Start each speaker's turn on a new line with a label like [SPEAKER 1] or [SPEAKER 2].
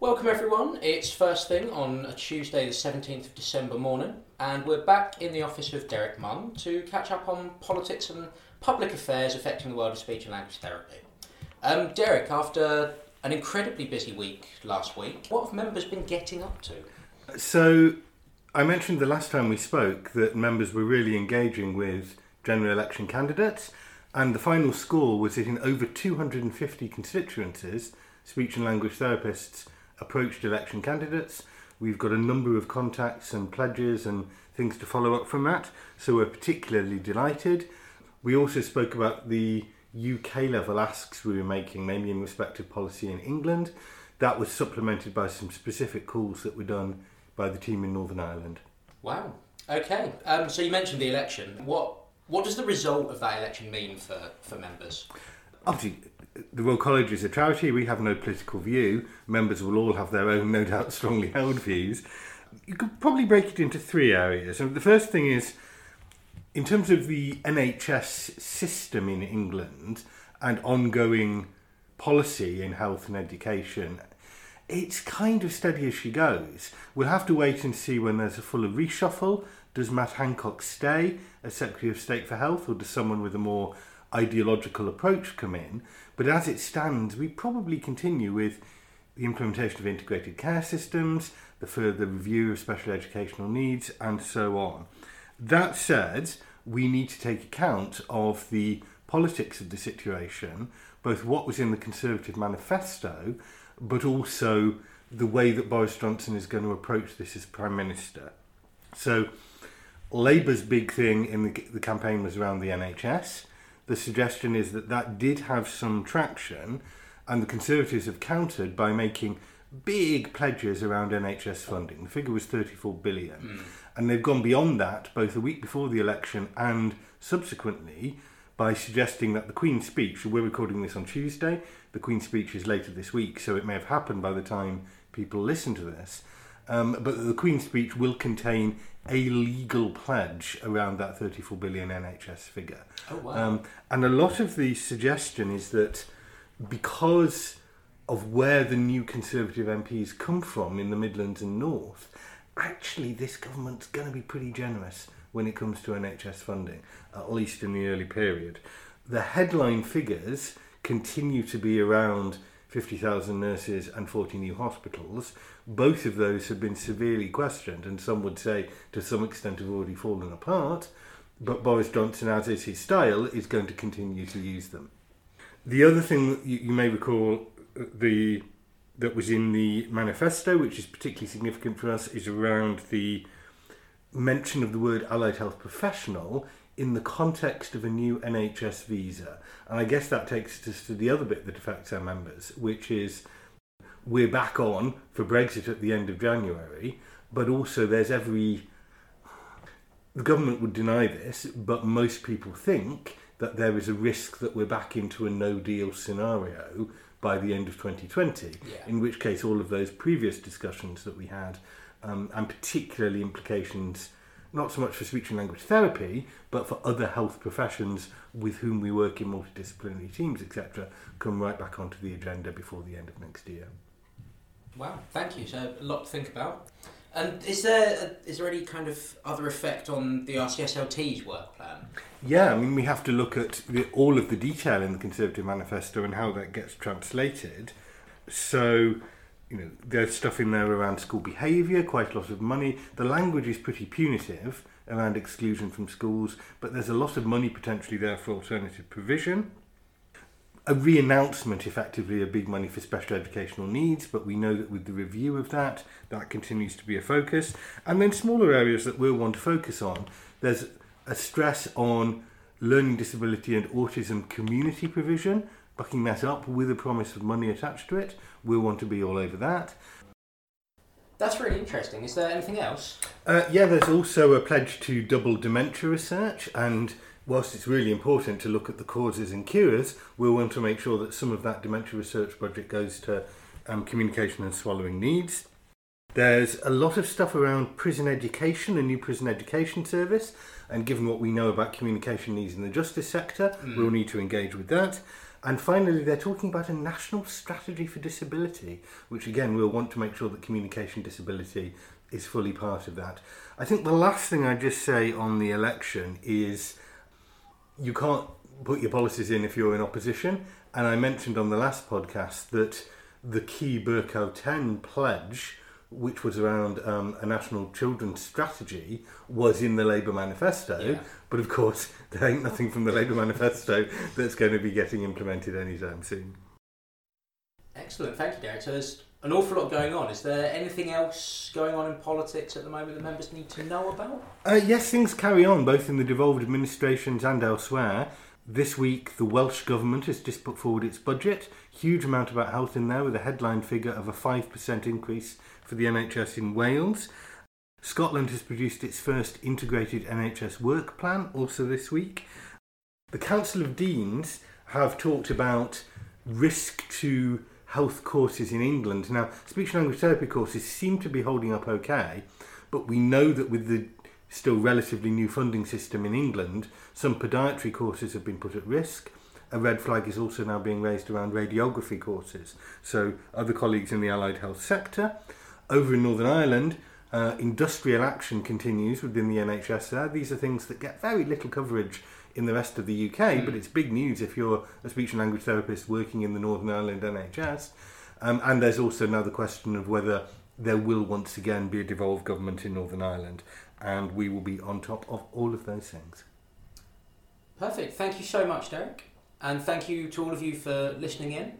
[SPEAKER 1] Welcome everyone. It's first thing on a Tuesday, the 17th of December morning, and we're back in the office of Derek Munn to catch up on politics and public affairs affecting the world of speech and language therapy. Um, Derek, after an incredibly busy week last week, what have members been getting up to?
[SPEAKER 2] So, I mentioned the last time we spoke that members were really engaging with general election candidates, and the final score was that in over 250 constituencies, speech and language therapists approached election candidates. We've got a number of contacts and pledges and things to follow up from that, so we're particularly delighted. We also spoke about the UK level asks we were making, mainly in respect of policy in England. That was supplemented by some specific calls that were done by the team in Northern Ireland.
[SPEAKER 1] Wow. Okay. Um, so you mentioned the election. What what does the result of that election mean for, for members?
[SPEAKER 2] Obviously, the Royal College is a charity. We have no political view. Members will all have their own, no doubt, strongly held views. You could probably break it into three areas. And the first thing is, in terms of the NHS system in England and ongoing policy in health and education, it's kind of steady as she goes. We'll have to wait and see when there's a fuller reshuffle. Does Matt Hancock stay as Secretary of State for Health, or does someone with a more ideological approach come in? But as it stands, we probably continue with the implementation of integrated care systems, the further review of special educational needs, and so on. That said, we need to take account of the politics of the situation, both what was in the Conservative manifesto, but also the way that Boris Johnson is going to approach this as Prime Minister. So, Labour's big thing in the, the campaign was around the NHS. The suggestion is that that did have some traction, and the Conservatives have countered by making big pledges around NHS funding. The figure was 34 billion. Mm. And they've gone beyond that both a week before the election and subsequently by suggesting that the Queen's speech, we're recording this on Tuesday, the Queen's speech is later this week, so it may have happened by the time people listen to this. Um, but the Queen's speech will contain a legal pledge around that 34 billion NHS figure.
[SPEAKER 1] Oh, wow. Um,
[SPEAKER 2] and a lot of the suggestion is that because of where the new Conservative MPs come from in the Midlands and North, actually this government's going to be pretty generous when it comes to NHS funding, at least in the early period. The headline figures continue to be around 50,000 nurses and 40 new hospitals, both of those have been severely questioned, and some would say to some extent have already fallen apart. But Boris Johnson, as is his style, is going to continue to use them. The other thing you, you may recall uh, the that was in the manifesto, which is particularly significant for us, is around the mention of the word allied health professional in the context of a new NHS visa. And I guess that takes us to the other bit that affects our members, which is we're back on for Brexit at the end of January, but also there's every. The government would deny this, but most people think that there is a risk that we're back into a no deal scenario by the end of 2020, yeah. in which case all of those previous discussions that we had, um, and particularly implications not so much for speech and language therapy, but for other health professions with whom we work in multidisciplinary teams, etc., come right back onto the agenda before the end of next year.
[SPEAKER 1] Wow, thank you. So a lot to think about. And is there is there any kind of other effect on the RCSLT's work plan?
[SPEAKER 2] Yeah, I mean we have to look at the, all of the detail in the Conservative Manifesto and how that gets translated. So you know, there's stuff in there around school behaviour, quite a lot of money. The language is pretty punitive around exclusion from schools, but there's a lot of money potentially there for alternative provision. A re-announcement, effectively, of big money for special educational needs, but we know that with the review of that, that continues to be a focus. And then smaller areas that we'll want to focus on. There's a stress on learning disability and autism community provision, backing that up with a promise of money attached to it. We'll want to be all over that.
[SPEAKER 1] That's really interesting. Is there anything else?
[SPEAKER 2] Uh, yeah, there's also a pledge to double dementia research, and whilst it's really important to look at the causes and cures, we'll want to make sure that some of that dementia research budget goes to um, communication and swallowing needs. There's a lot of stuff around prison education, a new prison education service, and given what we know about communication needs in the justice sector, mm. we'll need to engage with that. And finally, they're talking about a national strategy for disability, which again, we'll want to make sure that communication disability is fully part of that. I think the last thing I just say on the election is you can't put your policies in if you're in opposition. And I mentioned on the last podcast that the key Bercow 10 pledge, which was around um, a national children's strategy, was in the Labour manifesto.
[SPEAKER 1] Yeah.
[SPEAKER 2] But of course, there ain't nothing from the Labour manifesto that's going to be getting implemented anytime soon.
[SPEAKER 1] Excellent, thank you, Derek. So there's an awful lot going on. Is there anything else going on in politics at the moment that members need to know about?
[SPEAKER 2] Uh, yes, things carry on both in the devolved administrations and elsewhere. This week, the Welsh Government has just put forward its budget. Huge amount about health in there, with a headline figure of a 5% increase for the NHS in Wales. Scotland has produced its first integrated NHS work plan also this week. The Council of Deans have talked about risk to health courses in England. Now, speech and language therapy courses seem to be holding up okay, but we know that with the still relatively new funding system in England, some podiatry courses have been put at risk. A red flag is also now being raised around radiography courses. So, other colleagues in the allied health sector. Over in Northern Ireland, uh, industrial action continues within the NHS there. These are things that get very little coverage in the rest of the UK, but it's big news if you're a speech and language therapist working in the Northern Ireland NHS. Um, and there's also now the question of whether there will once again be a devolved government in Northern Ireland, and we will be on top of all of those things.
[SPEAKER 1] Perfect. Thank you so much, Derek. And thank you to all of you for listening in.